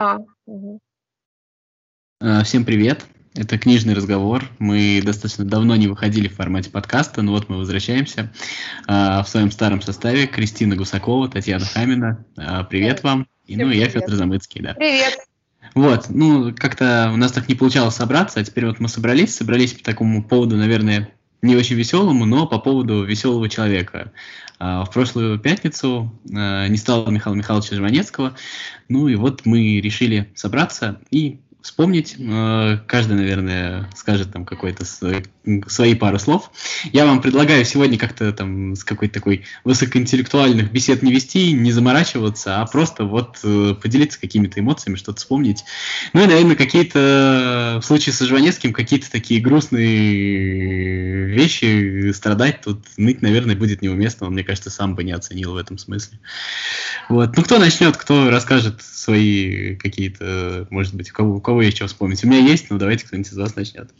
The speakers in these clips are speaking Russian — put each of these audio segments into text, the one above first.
А, угу. Всем привет. Это книжный разговор. Мы достаточно давно не выходили в формате подкаста, но вот мы возвращаемся а, в своем старом составе. Кристина Гусакова, Татьяна Хамина. А, привет вам. И, ну, и я Федор Замыцкий, да. Привет. Вот, ну, как-то у нас так не получалось собраться, а теперь вот мы собрались, собрались по такому поводу, наверное, не очень веселому, но по поводу веселого человека. А, в прошлую пятницу а, не стало Михаила Михайловича Жванецкого, ну и вот мы решили собраться и вспомнить. Э, каждый, наверное, скажет там какой-то свои пару слов. Я вам предлагаю сегодня как-то там с какой-то такой высокоинтеллектуальных бесед не вести, не заморачиваться, а просто вот э, поделиться какими-то эмоциями, что-то вспомнить. Ну и, наверное, какие-то в случае с Жванецким какие-то такие грустные вещи, страдать тут, ныть, наверное, будет неуместно. Он, мне кажется, сам бы не оценил в этом смысле. Вот. Ну, кто начнет, кто расскажет свои какие-то, может быть, у кого, у кого есть что вспомнить? У меня есть, но давайте кто-нибудь из вас начнет.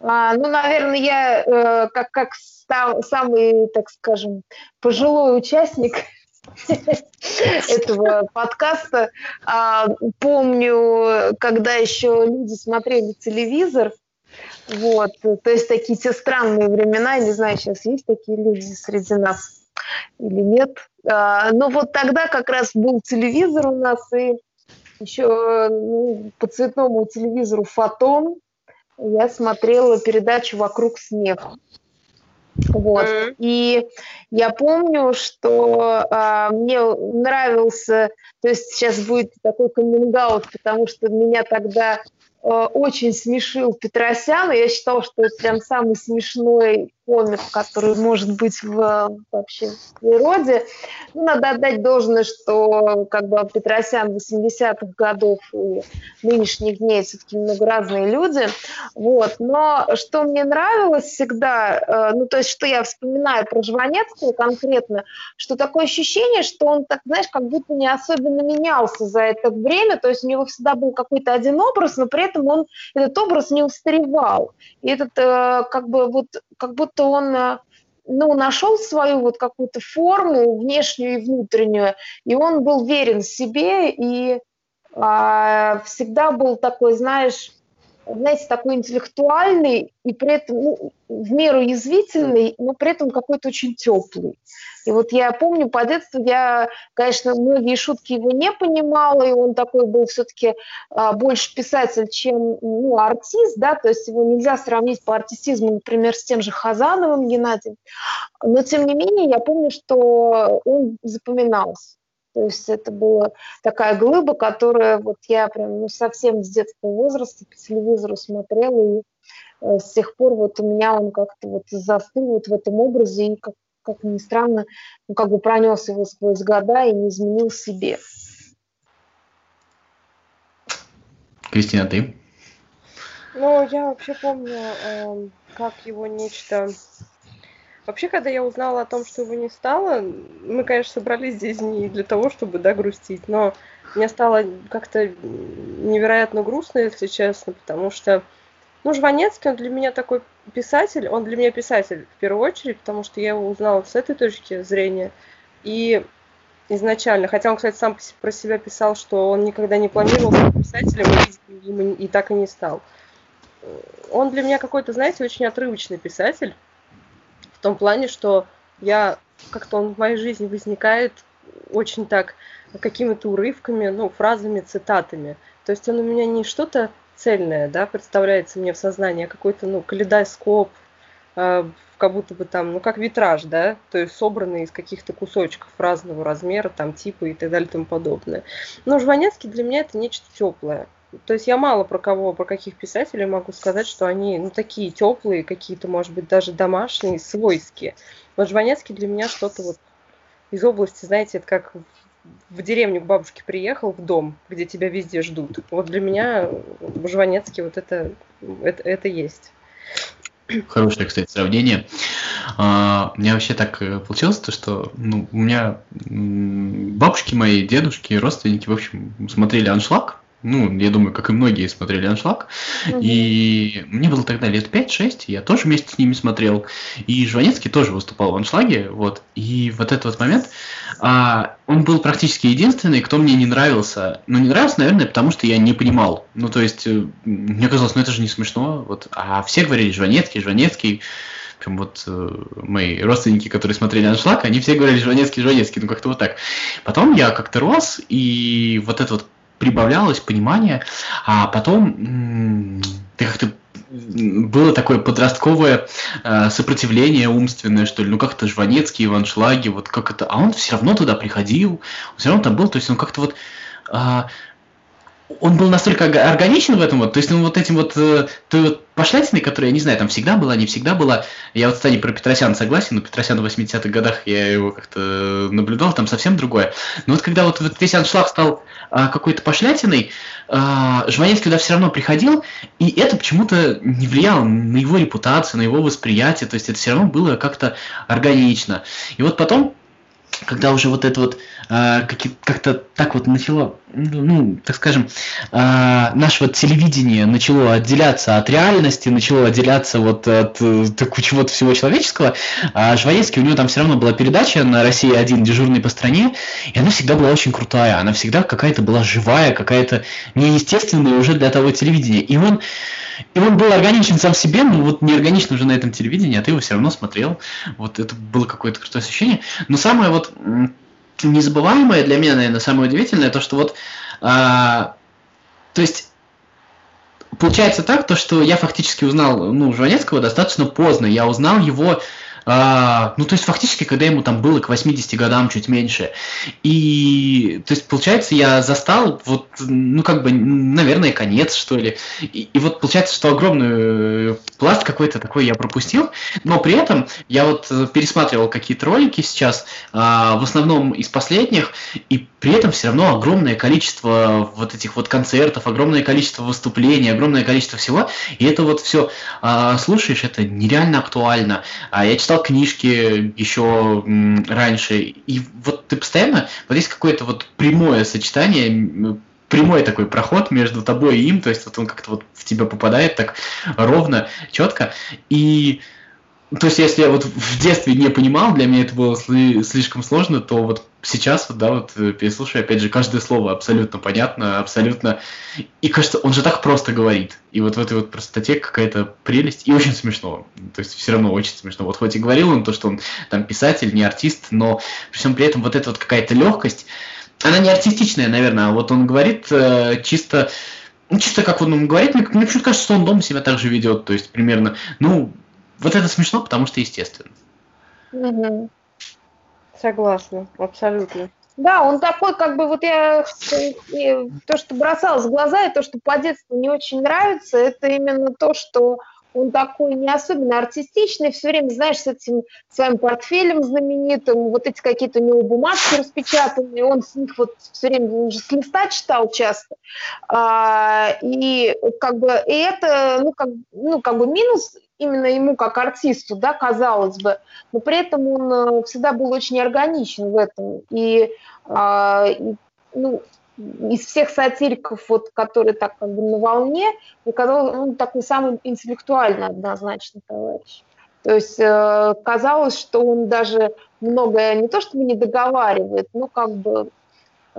А, ну, наверное, я э, как, как стал, самый, так скажем, пожилой участник этого подкаста. А, помню, когда еще люди смотрели телевизор, вот, то есть такие те странные времена, не знаю, сейчас есть такие люди среди нас или нет. А, но вот тогда как раз был телевизор у нас, и еще ну, по цветному телевизору «Фотон», я смотрела передачу «Вокруг смеха». Вот. Mm-hmm. И я помню, что а, мне нравился, то есть сейчас будет такой каминг потому что меня тогда а, очень смешил Петросян, и я считала, что это прям самый смешной комик, который может быть в, вообще в природе. Ну, надо отдать должное, что как бы Петросян 80-х годов и нынешних дней все-таки немного разные люди. Вот. Но что мне нравилось всегда, э, ну, то есть, что я вспоминаю про Жванецкого конкретно, что такое ощущение, что он, так, знаешь, как будто не особенно менялся за это время, то есть у него всегда был какой-то один образ, но при этом он, этот образ не устаревал. И этот, э, как бы, вот, как будто он э, ну, нашел свою вот какую-то форму внешнюю и внутреннюю, и он был верен себе и а, всегда был такой, знаешь, знаете, такой интеллектуальный и при этом ну, в меру язвительный, но при этом какой-то очень теплый. И вот я помню, по детству я, конечно, многие шутки его не понимала, и он такой был все-таки а, больше писатель, чем ну, артист, да, то есть его нельзя сравнить по артистизму, например, с тем же Хазановым Геннадием. Но, тем не менее, я помню, что он запоминался. То есть это была такая глыба, которая вот я прям ну, совсем с детского возраста по телевизору смотрела, и э, с тех пор вот у меня он как-то вот застыл вот в этом образе, и как, как ни странно, ну, как бы пронес его сквозь года и не изменил себе. Кристина, ты? Ну, я вообще помню, э, как его нечто Вообще, когда я узнала о том, что его не стало, мы, конечно, собрались здесь не для того, чтобы, да, грустить, но мне стало как-то невероятно грустно, если честно, потому что, ну, Жванецкий, он для меня такой писатель, он для меня писатель в первую очередь, потому что я его узнала с этой точки зрения, и изначально, хотя он, кстати, сам про себя писал, что он никогда не планировал быть писателем, и, и так и не стал. Он для меня какой-то, знаете, очень отрывочный писатель, в том плане, что я как-то он в моей жизни возникает очень так какими-то урывками, ну, фразами, цитатами. То есть он у меня не что-то цельное, да, представляется мне в сознании, а какой-то, ну, калейдоскоп, э, как будто бы там, ну, как витраж, да, то есть собранный из каких-то кусочков разного размера, там, типа и так далее и тому подобное. Но Жванецкий для меня это нечто теплое. То есть я мало про кого, про каких писателей могу сказать, что они ну, такие теплые, какие-то, может быть, даже домашние, свойские. Вот Жванецкий для меня что-то вот из области, знаете, это как в деревню к бабушке приехал, в дом, где тебя везде ждут. Вот для меня Жванецкий вот это, это, это есть. Хорошее, кстати, сравнение. А, у меня вообще так э, получилось, то, что ну, у меня бабушки мои, дедушки, родственники, в общем, смотрели «Аншлаг», Ну, я думаю, как и многие смотрели «Аншлаг». Угу. И мне было тогда лет 5-6, я тоже вместе с ними смотрел. И Жванецкий тоже выступал в «Аншлаге». Вот. И вот этот вот момент, а, он был практически единственный, кто мне не нравился. Ну, не нравился, наверное, потому что я не понимал. Ну, то есть, э, мне казалось, ну это же не смешно. Вот. А все говорили «Жванецкий, Жванецкий» прям вот э, мои родственники, которые смотрели «Аншлаг», они все говорили «Жванецкий, Жванецкий», ну как-то вот так. Потом я как-то рос, и вот это вот прибавлялось понимание, а потом ты как-то было такое подростковое э, сопротивление умственное, что ли, ну как-то Жванецкий, Иван Шлаги, вот как это, а он все равно туда приходил, он все равно там был, то есть он как-то вот э, он был настолько органичен в этом вот, то есть он вот этим вот, э, той вот пошлятиной, которая, я не знаю, там всегда была, не всегда была. Я вот, кстати, про Петросяна согласен, но Петросян в 80-х годах я его как-то наблюдал, там совсем другое. Но вот когда вот, вот весь аншлаг стал а, какой-то пошлятиной, а, Жванецкий туда все равно приходил, и это почему-то не влияло на его репутацию, на его восприятие, то есть это все равно было как-то органично. И вот потом когда уже вот это вот э, как-то так вот начало, ну, так скажем, э, наше вот телевидение начало отделяться от реальности, начало отделяться вот от э, чего-то всего человеческого, а Жвоецкий, у него там все равно была передача на России один дежурный по стране, и она всегда была очень крутая, она всегда какая-то была живая, какая-то неестественная уже для того телевидения. И он и он был органичен сам себе, но вот не органично уже на этом телевидении, а ты его все равно смотрел. Вот это было какое-то крутое ощущение. Но самое вот незабываемое для меня, наверное, самое удивительное, то, что вот, а, то есть, получается так, то, что я фактически узнал, ну, Жванецкого достаточно поздно. Я узнал его а, ну, то есть, фактически, когда ему там было к 80 годам чуть меньше. И, то есть, получается, я застал вот, ну, как бы, наверное, конец, что ли. И, и вот получается, что огромный э, пласт какой-то такой я пропустил, но при этом я вот пересматривал какие-то ролики сейчас, а, в основном из последних, и при этом все равно огромное количество вот этих вот концертов, огромное количество выступлений, огромное количество всего, и это вот все а, слушаешь, это нереально актуально. А я читал книжки еще раньше, и вот ты постоянно, вот есть какое-то вот прямое сочетание прямой такой проход между тобой и им, то есть вот он как-то вот в тебя попадает так ровно, четко, и то есть, если я вот в детстве не понимал, для меня это было слишком сложно, то вот сейчас, вот, да, вот э, переслушаю, опять же, каждое слово абсолютно понятно, абсолютно... И кажется, он же так просто говорит. И вот в этой вот простоте какая-то прелесть. И очень смешно. То есть, все равно очень смешно. Вот хоть и говорил он то, что он там писатель, не артист, но при всем при этом вот эта вот какая-то легкость, она не артистичная, наверное, а вот он говорит э, чисто... Ну, чисто как он говорит, мне, мне почему-то кажется, что он дома себя так же ведет. То есть, примерно, ну, вот это смешно, потому что естественно. Угу. Согласна, абсолютно. Да, он такой, как бы, вот я, то, что бросалось в глаза, и то, что по детству не очень нравится, это именно то, что он такой не особенно артистичный, все время, знаешь, с этим своим портфелем знаменитым, вот эти какие-то у него бумажки распечатанные, он с них вот все время, он же с листа читал часто, а, и как бы, и это, ну, как, ну, как бы минус именно ему как артисту, да, казалось бы, но при этом он э, всегда был очень органичен в этом. И, а, и ну, из всех сатириков, вот, которые так как бы на волне, мне казалось, он такой самый интеллектуальный однозначно товарищ. То есть э, казалось, что он даже многое не то чтобы не договаривает, но как бы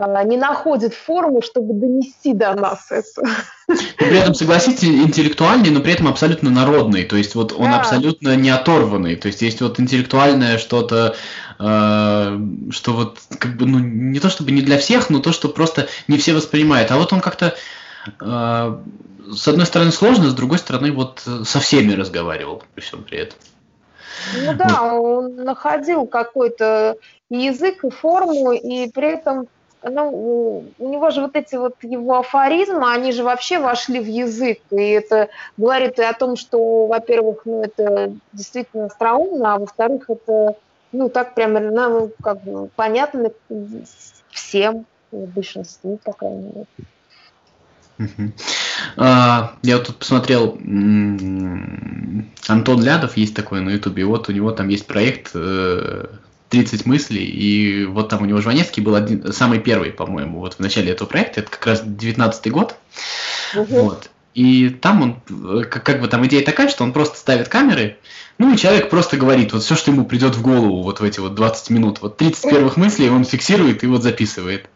не находит форму, чтобы донести до нас это. Но при этом, согласитесь, интеллектуальный, но при этом абсолютно народный. То есть вот он да. абсолютно не оторванный. То есть есть вот интеллектуальное что-то, э, что вот как бы, ну, не то чтобы не для всех, но то, что просто не все воспринимают. А вот он как-то э, с одной стороны сложно, с другой стороны вот со всеми разговаривал при всем при этом. Ну да, вот. он находил какой-то язык и форму, и при этом ну, у него же вот эти вот его афоризмы, они же вообще вошли в язык, и это говорит и о том, что, во-первых, ну, это действительно остроумно, а во-вторых, это, ну, так прямо, ну, как бы понятно всем, большинству, по крайней мере. А, я вот тут посмотрел, Антон Лядов есть такой на Ютубе, вот у него там есть проект э, 30 мыслей, и вот там у него Жванецкий был один, самый первый, по-моему, вот в начале этого проекта, это как раз 19 год, угу. вот, и там он, как, как бы там идея такая, что он просто ставит камеры, ну и человек просто говорит вот все, что ему придет в голову вот в эти вот 20 минут, вот 30 первых мыслей он фиксирует и вот записывает.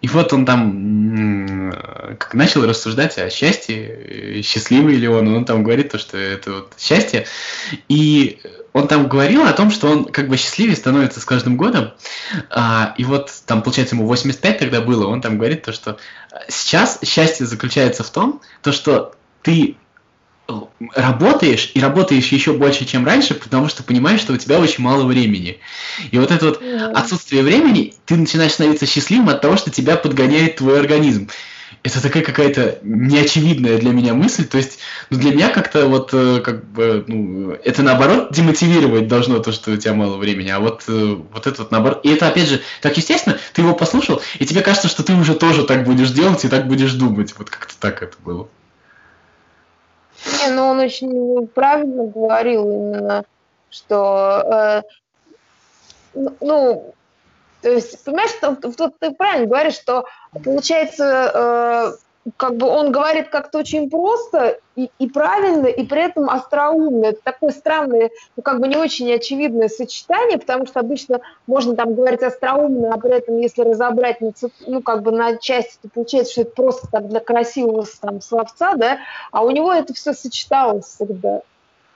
И вот он там как начал рассуждать о счастье, счастливый ли он, он там говорит то, что это вот счастье. И он там говорил о том, что он как бы счастливее становится с каждым годом. А, и вот там, получается, ему 85 тогда было, он там говорит то, что сейчас счастье заключается в том, то, что ты работаешь, и работаешь еще больше, чем раньше, потому что понимаешь, что у тебя очень мало времени. И вот это вот отсутствие времени, ты начинаешь становиться счастливым от того, что тебя подгоняет твой организм. Это такая какая-то неочевидная для меня мысль, то есть ну, для меня как-то вот э, как бы ну, это наоборот демотивировать должно то, что у тебя мало времени, а вот э, вот это вот наоборот, и это опять же так естественно, ты его послушал, и тебе кажется, что ты уже тоже так будешь делать и так будешь думать, вот как-то так это было. Не, ну он очень правильно говорил именно, что, э, ну, то есть, понимаешь, тут ты правильно говоришь, что получается, э, как бы он говорит как-то очень просто и, и правильно, и при этом остроумно. Это такое странное, ну, как бы не очень очевидное сочетание, потому что обычно можно там говорить остроумно, а при этом, если разобрать, ну, как бы на части, то получается, что это просто так для красивого там словца, да, а у него это все сочеталось всегда.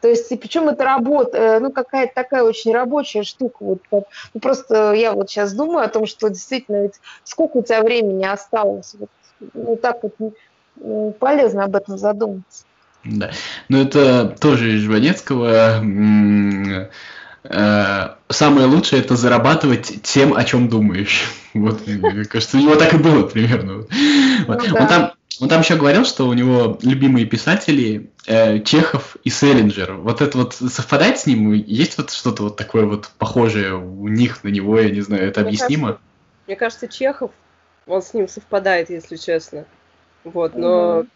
То есть, и причем это работа, э, ну, какая-то такая очень рабочая штука. Вот, ну, просто я вот сейчас думаю о том, что действительно, ведь сколько у тебя времени осталось, вот, ну, так вот полезно об этом задуматься. Да, но это тоже из Жванецкого. Э, самое лучшее это зарабатывать тем, о чем думаешь. Вот, мне кажется, у него так и было примерно. Вот. Ну. Он там, он там еще говорил, что у него любимые писатели э, Чехов и Селлинджер. Вот это вот совпадает с ним? Есть вот что-то вот такое вот похожее у них на него? Я не знаю, это мне объяснимо? Кажется, мне кажется, Чехов он с ним совпадает, если честно. Вот, но mm-hmm.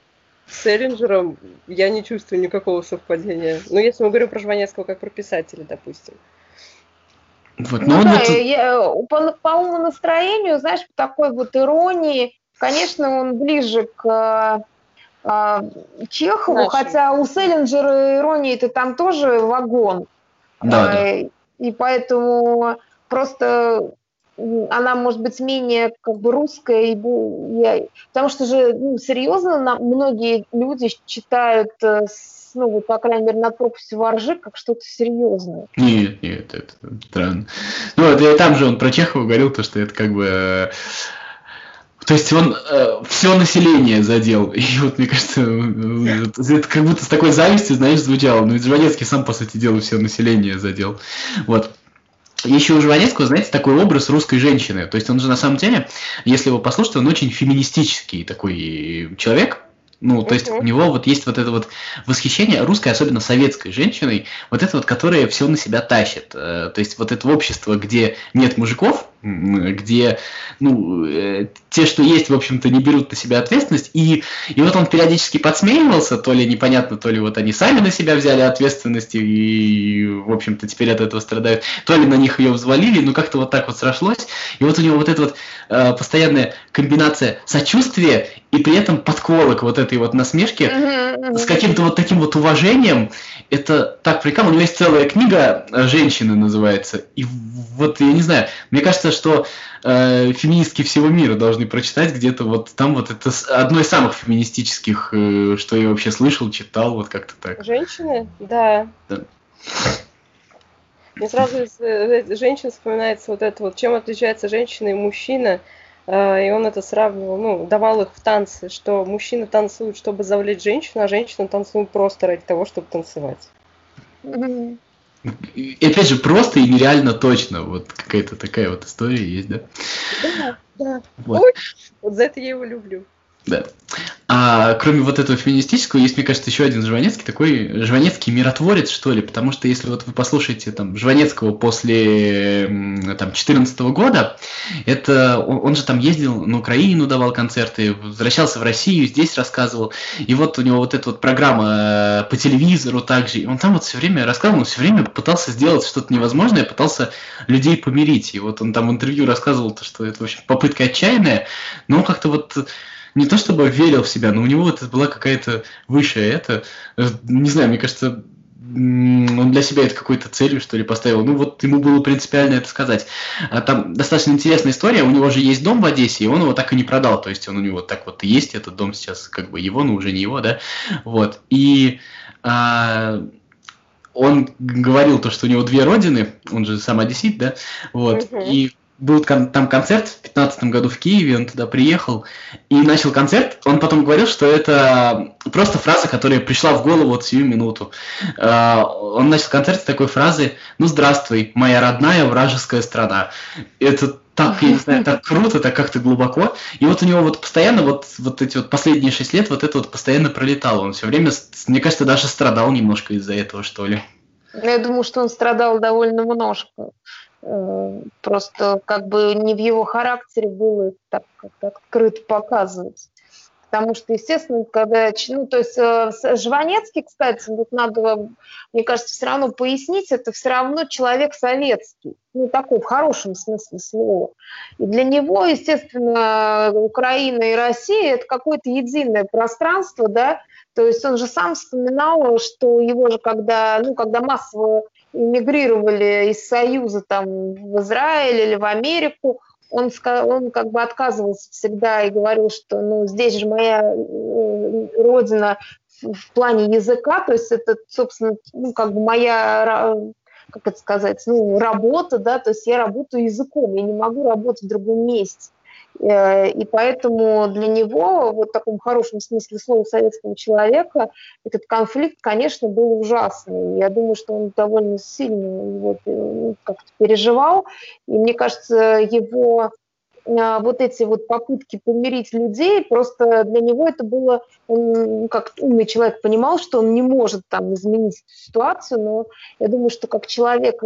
с Эллинджером я не чувствую никакого совпадения. Ну, если мы говорим про Жванецкого как про писателя, допустим. Вот, ну, да, это... я, по, по уму настроению, знаешь, по такой вот иронии, конечно, он ближе к э, Чехову, Нашим. хотя у Селлинджера иронии-то там тоже вагон. Да, а, да. И поэтому просто она может быть менее как бы русская, и, я, потому что же ну, серьезно на, многие люди читают, э, ну вот по крайней мере над пропастью воржи как что-то серьезное. Нет, нет, это странно. Ну это там же он про Чехова говорил то, что это как бы э, то есть он э, все население задел. И вот мне кажется, э, это как будто с такой завистью, знаешь, звучало. Но ведь Жванецкий сам, по сути дела, все население задел. Вот еще у Жванецкого, знаете, такой образ русской женщины. То есть он же на самом деле, если его послушать, он очень феминистический такой человек. Ну, то есть у него вот есть вот это вот восхищение русской, особенно советской женщиной, вот это вот, которая все на себя тащит. Э, то есть вот это общество, где нет мужиков, где, ну, э, те, что есть, в общем-то, не берут на себя ответственность, и, и вот он периодически подсмеивался, то ли непонятно, то ли вот они сами на себя взяли ответственность, и, в общем-то, теперь от этого страдают, то ли на них ее взвалили, ну, как-то вот так вот срослось, и вот у него вот эта вот э, постоянная комбинация сочувствия и при этом подколок вот этой вот насмешки с каким-то вот таким вот уважением, это так прикольно. У него есть целая книга «Женщины» называется, и вот, я не знаю, мне кажется, что э, феминистки всего мира должны прочитать где-то вот там вот это одно из самых феминистических, э, что я вообще слышал, читал, вот как-то так. Женщины? Да. да. Мне сразу из э, женщин вспоминается вот это вот, чем отличается женщина и мужчина. Э, и он это сравнивал, ну, давал их в танцы, что мужчина танцует, чтобы завлечь женщину, а женщина танцует просто ради того, чтобы танцевать. И опять же, просто и нереально точно. Вот какая-то такая вот история есть, да? Да, да. Вот. Ой, вот за это я его люблю. Да. А кроме вот этого феминистического, есть, мне кажется, еще один Жванецкий, такой Жванецкий миротворец, что ли, потому что если вот вы послушаете там Жванецкого после там 14 года, это он, он же там ездил на Украину, давал концерты, возвращался в Россию, здесь рассказывал, и вот у него вот эта вот программа э, по телевизору также, и он там вот все время рассказывал, он все время пытался сделать что-то невозможное, пытался людей помирить, и вот он там в интервью рассказывал, что это, в общем, попытка отчаянная, но он как-то вот не то чтобы верил в себя, но у него это была какая-то высшая это, э, не знаю, мне кажется, он для себя это какой-то целью, что ли, поставил. Ну, вот ему было принципиально это сказать. А там достаточно интересная история. У него же есть дом в Одессе, и он его так и не продал. То есть он у него так вот есть, этот дом сейчас как бы его, но уже не его, да. Вот. И а, он говорил то, что у него две родины, он же сам одессит, да, вот, uh-huh. и был там концерт в 2015 году в Киеве, он туда приехал и начал концерт. Он потом говорил, что это просто фраза, которая пришла в голову вот сию минуту. А, он начал концерт с такой фразы «Ну, здравствуй, моя родная вражеская страна». Это так, я не знаю, так круто, так как-то глубоко. И вот у него вот постоянно, вот, вот эти вот последние шесть лет, вот это вот постоянно пролетало. Он все время, мне кажется, даже страдал немножко из-за этого, что ли. Я думаю, что он страдал довольно множко. Просто как бы не в его характере было так как открыто показывать. Потому что, естественно, когда... Ну, то есть э, Жванецкий, кстати, вот надо, мне кажется, все равно пояснить, это все равно человек советский. Ну, такой в хорошем смысле слова. И для него, естественно, Украина и Россия – это какое-то единое пространство, да, то есть он же сам вспоминал, что его же, когда, ну, когда массово эмигрировали из Союза там, в Израиль или в Америку, он, он как бы отказывался всегда и говорил, что ну, здесь же моя э, родина в плане языка, то есть это, собственно, ну, как бы моя как это сказать, ну, работа, да, то есть я работаю языком, я не могу работать в другом месте. Э, и поэтому для него, вот в таком хорошем смысле слова советского человека, этот конфликт, конечно, был ужасный. Я думаю, что он довольно сильно его э, ну, как-то переживал. И мне кажется, его э, вот эти вот попытки помирить людей, просто для него это было, он ну, как умный человек понимал, что он не может там изменить ситуацию, но я думаю, что как человек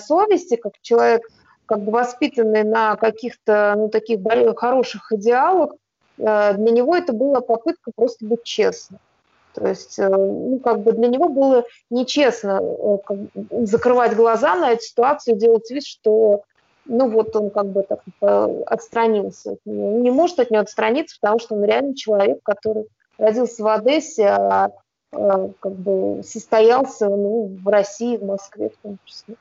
совести, как человек как бы воспитанный на каких-то ну, таких хороших идеалах, э, для него это была попытка просто быть честным. То есть, э, ну, как бы для него было нечестно э, закрывать глаза на эту ситуацию, делать вид, что, ну, вот он как бы так отстранился не может от нее отстраниться, потому что он реально человек, который родился в Одессе, а как бы состоялся ну, в России, в Москве в том числе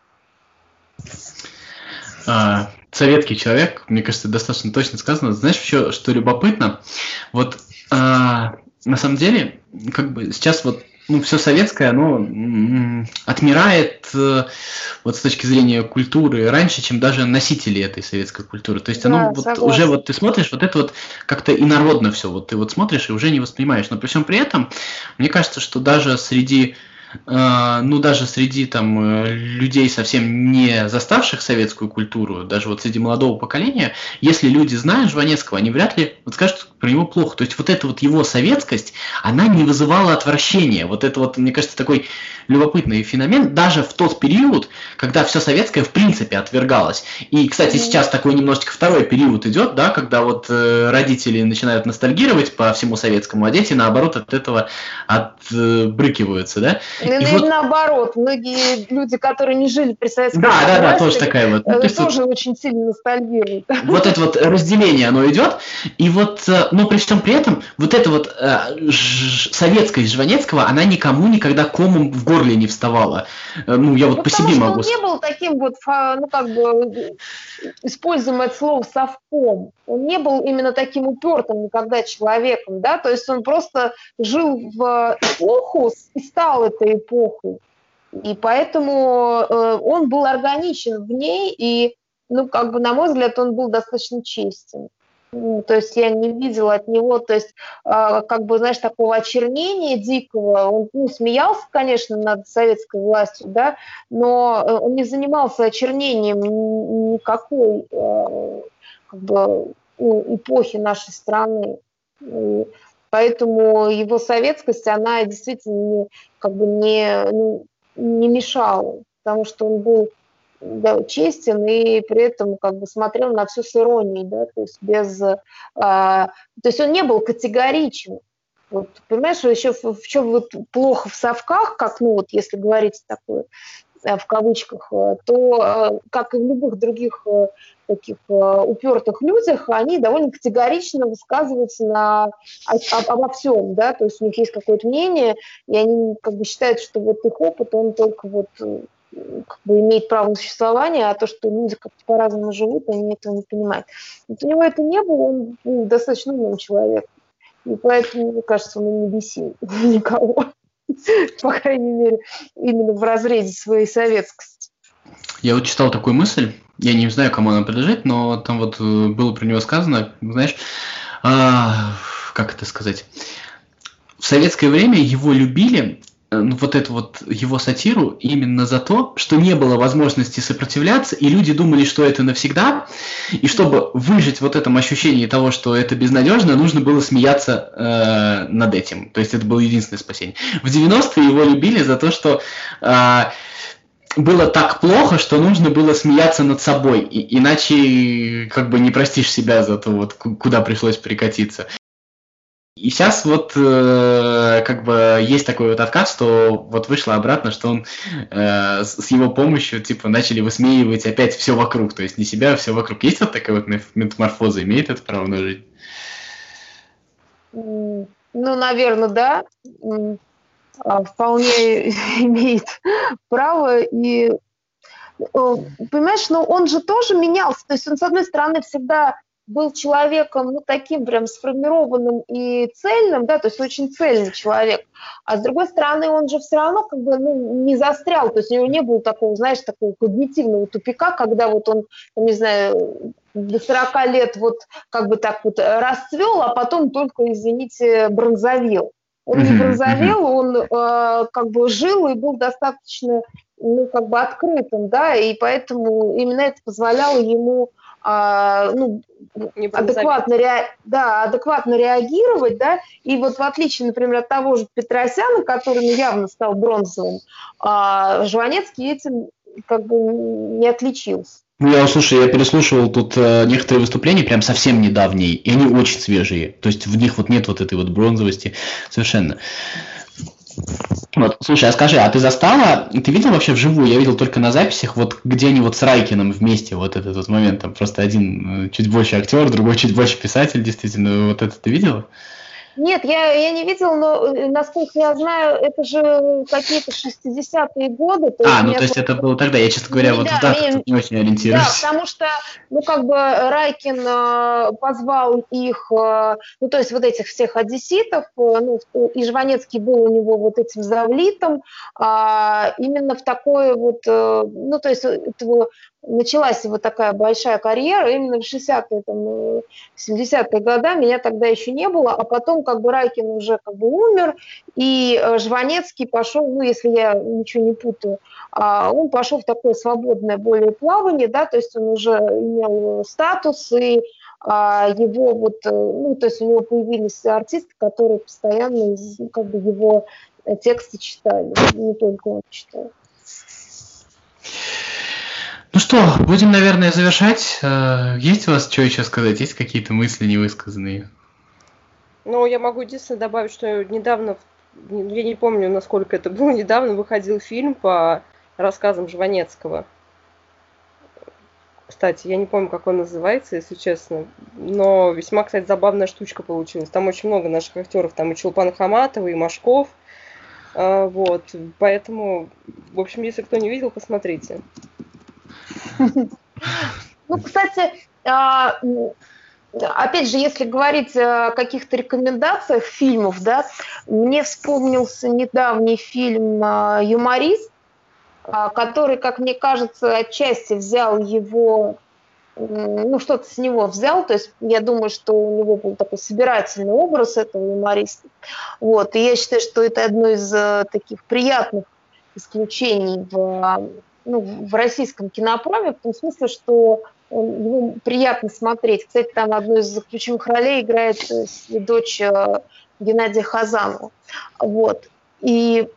а, советский человек, мне кажется, достаточно точно сказано. Знаешь, еще что любопытно? Вот а, на самом деле, как бы сейчас вот ну, все советское, оно отмирает э, вот с точки зрения культуры раньше, чем даже носители этой советской культуры. То есть оно да, вот уже вот ты смотришь, вот это вот как-то инородно все, вот ты вот смотришь и уже не воспринимаешь. Но при всем при этом, мне кажется, что даже среди ну, даже среди там э, людей, совсем не заставших советскую культуру, даже вот среди молодого поколения, если люди знают Жванецкого, они вряд ли вот скажут про него плохо. То есть вот эта вот его советскость, она не вызывала отвращения. Вот это вот, мне кажется, такой любопытный феномен, даже в тот период, когда все советское в принципе отвергалось. И, кстати, сейчас такой немножечко второй период идет, да, когда вот э, родители начинают ностальгировать по всему советскому, а дети, наоборот, от этого отбрыкиваются, да. Ну, и вот... наоборот, многие люди, которые не жили при советском Да, да, да, тоже такая вот. Ну, тоже вот... очень сильно ностальгируют. Вот это вот разделение, оно идет, и вот, э, но при всем при этом, вот это вот э, ж, советская Жванецкого, она никому никогда комом в горле не вставала. Э, ну, я вот ну, по себе могу... он не был таким вот, ну, как бы, используем это слово совком. Он не был именно таким упертым никогда человеком, да, то есть он просто жил в эпоху и стал этой эпохой. И поэтому э, он был органичен в ней, и, ну, как бы, на мой взгляд, он был достаточно честен. Ну, то есть я не видела от него, то есть э, как бы, знаешь, такого очернения дикого. Он ну, смеялся, конечно, над советской властью, да, но э, он не занимался очернением никакой э, как бы, эпохи нашей страны. И поэтому его советскость, она действительно как бы не, ну, не мешала, потому что он был да, честен и при этом как бы смотрел на все с иронией, да, то есть без, а, то есть он не был категоричен. Вот, понимаешь, еще в, в чем вот плохо в совках, как, ну вот, если говорить такое э, в кавычках, э, то, э, как и в любых других таких упертых людях, они довольно категорично высказываются на, обо всем, да, то есть у них есть какое-то мнение, и они как бы считают, что вот их опыт, он только вот как бы имеет право на существование, а то, что люди как-то по-разному живут, они этого не понимают. Вот у него это не было, он был достаточно умным человеком. И поэтому, мне кажется, он не бесил никого. По крайней мере, именно в разрезе своей советскости. Я вот читал такую мысль, я не знаю, кому она принадлежит, но там вот э, было про него сказано, знаешь, а, как это сказать, в советское время его любили вот эту вот его сатиру именно за то, что не было возможности сопротивляться, и люди думали, что это навсегда, и чтобы выжить вот этом ощущении того, что это безнадежно, нужно было смеяться э, над этим. То есть это было единственное спасение. В 90-е его любили за то, что э, было так плохо, что нужно было смеяться над собой, и, иначе как бы не простишь себя за то, вот, куда пришлось прикатиться. И сейчас вот э, как бы есть такой вот откат, что вот вышло обратно, что он э, с его помощью типа начали высмеивать опять все вокруг, то есть не себя, а все вокруг. Есть вот такая вот метаморфоза, имеет это право на жизнь? Ну, наверное, да. А, вполне имеет право. И понимаешь, но он же тоже менялся. То есть он, с одной стороны, всегда был человеком, ну, таким прям сформированным и цельным, да, то есть очень цельный человек, а с другой стороны, он же все равно как бы ну, не застрял, то есть у него не было такого, знаешь, такого когнитивного тупика, когда вот он, не знаю, до 40 лет вот как бы так вот расцвел, а потом только, извините, бронзовел. Он не бронзовел, он э, как бы жил и был достаточно, ну, как бы открытым, да, и поэтому именно это позволяло ему а, ну, адекватно, ре... да, адекватно реагировать, да, и вот в отличие, например, от того же Петросяна, который ну, явно стал бронзовым, а, Жванецкий этим как бы не отличился. Ну, я, слушай, я переслушивал тут э, некоторые выступления, прям совсем недавние, и они очень свежие. То есть в них вот нет вот этой вот бронзовости совершенно. Вот, слушай, а скажи, а ты застала, ты видел вообще вживую? Я видел только на записях, вот где они вот с Райкиным вместе, вот этот вот момент, там просто один э, чуть больше актер, другой чуть больше писатель, действительно, вот это ты видела? Нет, я, я не видела, но, э, насколько я знаю, это же какие-то 60-е годы. То а, ну то есть это было тогда, я, честно говоря, не, вот да, в датах не очень ориентируюсь. Да, потому что, ну как бы Райкин э, позвал их, э, ну то есть вот этих всех одесситов, э, ну и Жванецкий был у него вот этим завлитом, э, именно в такое вот, э, ну то есть этого началась его такая большая карьера именно в 60-е, там, 70-е э, годы, меня тогда еще не было, а потом как бы Райкин уже как бы умер, и э, Жванецкий пошел, ну, если я ничего не путаю, а, он пошел в такое свободное более плавание, да, то есть он уже имел статус, и а, его вот, э, ну, то есть у него появились артисты, которые постоянно как бы его тексты читали, не только он читал. Ну что, будем, наверное, завершать. Э, есть у вас что еще сказать? Есть какие-то мысли невысказанные? Ну, я могу единственное добавить, что недавно, я не помню, насколько это было, недавно выходил фильм по рассказам Жванецкого. Кстати, я не помню, как он называется, если честно. Но весьма, кстати, забавная штучка получилась. Там очень много наших актеров. Там и Чулпан Хаматова, и Машков. А, вот. Поэтому, в общем, если кто не видел, посмотрите. Ну, кстати, а, опять же, если говорить о каких-то рекомендациях фильмов, да, мне вспомнился недавний фильм а, «Юморист», а, который, как мне кажется, отчасти взял его, ну, что-то с него взял, то есть я думаю, что у него был такой собирательный образ этого юмориста. Вот, и я считаю, что это одно из э, таких приятных исключений в ну, в российском кинопроме, в том смысле, что его приятно смотреть. Кстати, там одну из ключевых ролей играет э, дочь э, Геннадия Хазанова. Вот. И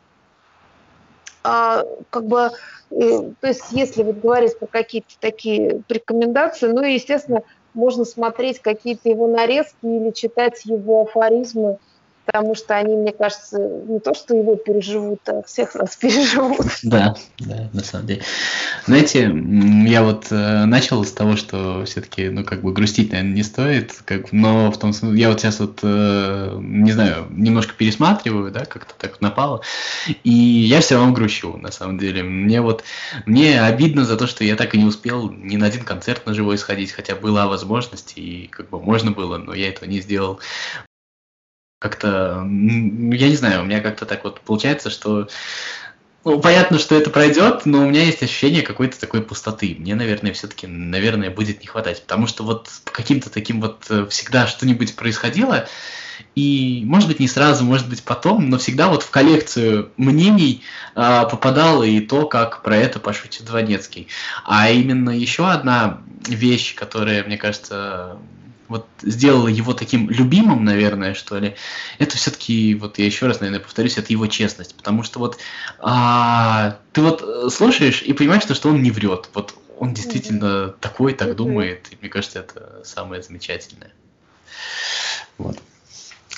а, как бы, то есть если вот говорить про какие-то такие рекомендации, ну и, естественно, можно смотреть какие-то его нарезки или читать его афоризмы, потому что они, мне кажется, не то, что его переживут, а всех нас переживут. Да, да, на самом деле. Знаете, я вот э, начал с того, что все-таки, ну, как бы грустить, наверное, не стоит, как, но в том смысле, я вот сейчас вот, э, не знаю, немножко пересматриваю, да, как-то так напало, и я все равно грущу, на самом деле. Мне вот, мне обидно за то, что я так и не успел ни на один концерт на живой сходить, хотя была возможность, и как бы можно было, но я этого не сделал как-то, я не знаю, у меня как-то так вот получается, что ну, понятно, что это пройдет, но у меня есть ощущение какой-то такой пустоты. Мне, наверное, все-таки, наверное, будет не хватать. Потому что вот каким-то таким вот э, всегда что-нибудь происходило, и, может быть, не сразу, может быть, потом, но всегда вот в коллекцию мнений э, попадало и то, как про это пошутит Дворецкий. А именно еще одна вещь, которая, мне кажется, вот сделало его таким любимым, наверное, что ли, это все-таки, вот я еще раз, наверное, повторюсь, это его честность. Потому что вот а, ты вот э, слушаешь и понимаешь, что, что он не врет. Вот он действительно mm-hmm. такой, так mm-hmm. думает. И мне кажется, это самое замечательное. Вот.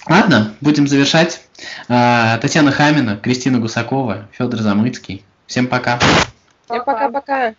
Ладно, будем завершать. А, Татьяна Хамина, Кристина Гусакова, Федор Замыцкий. Всем пока. Всем пока-пока.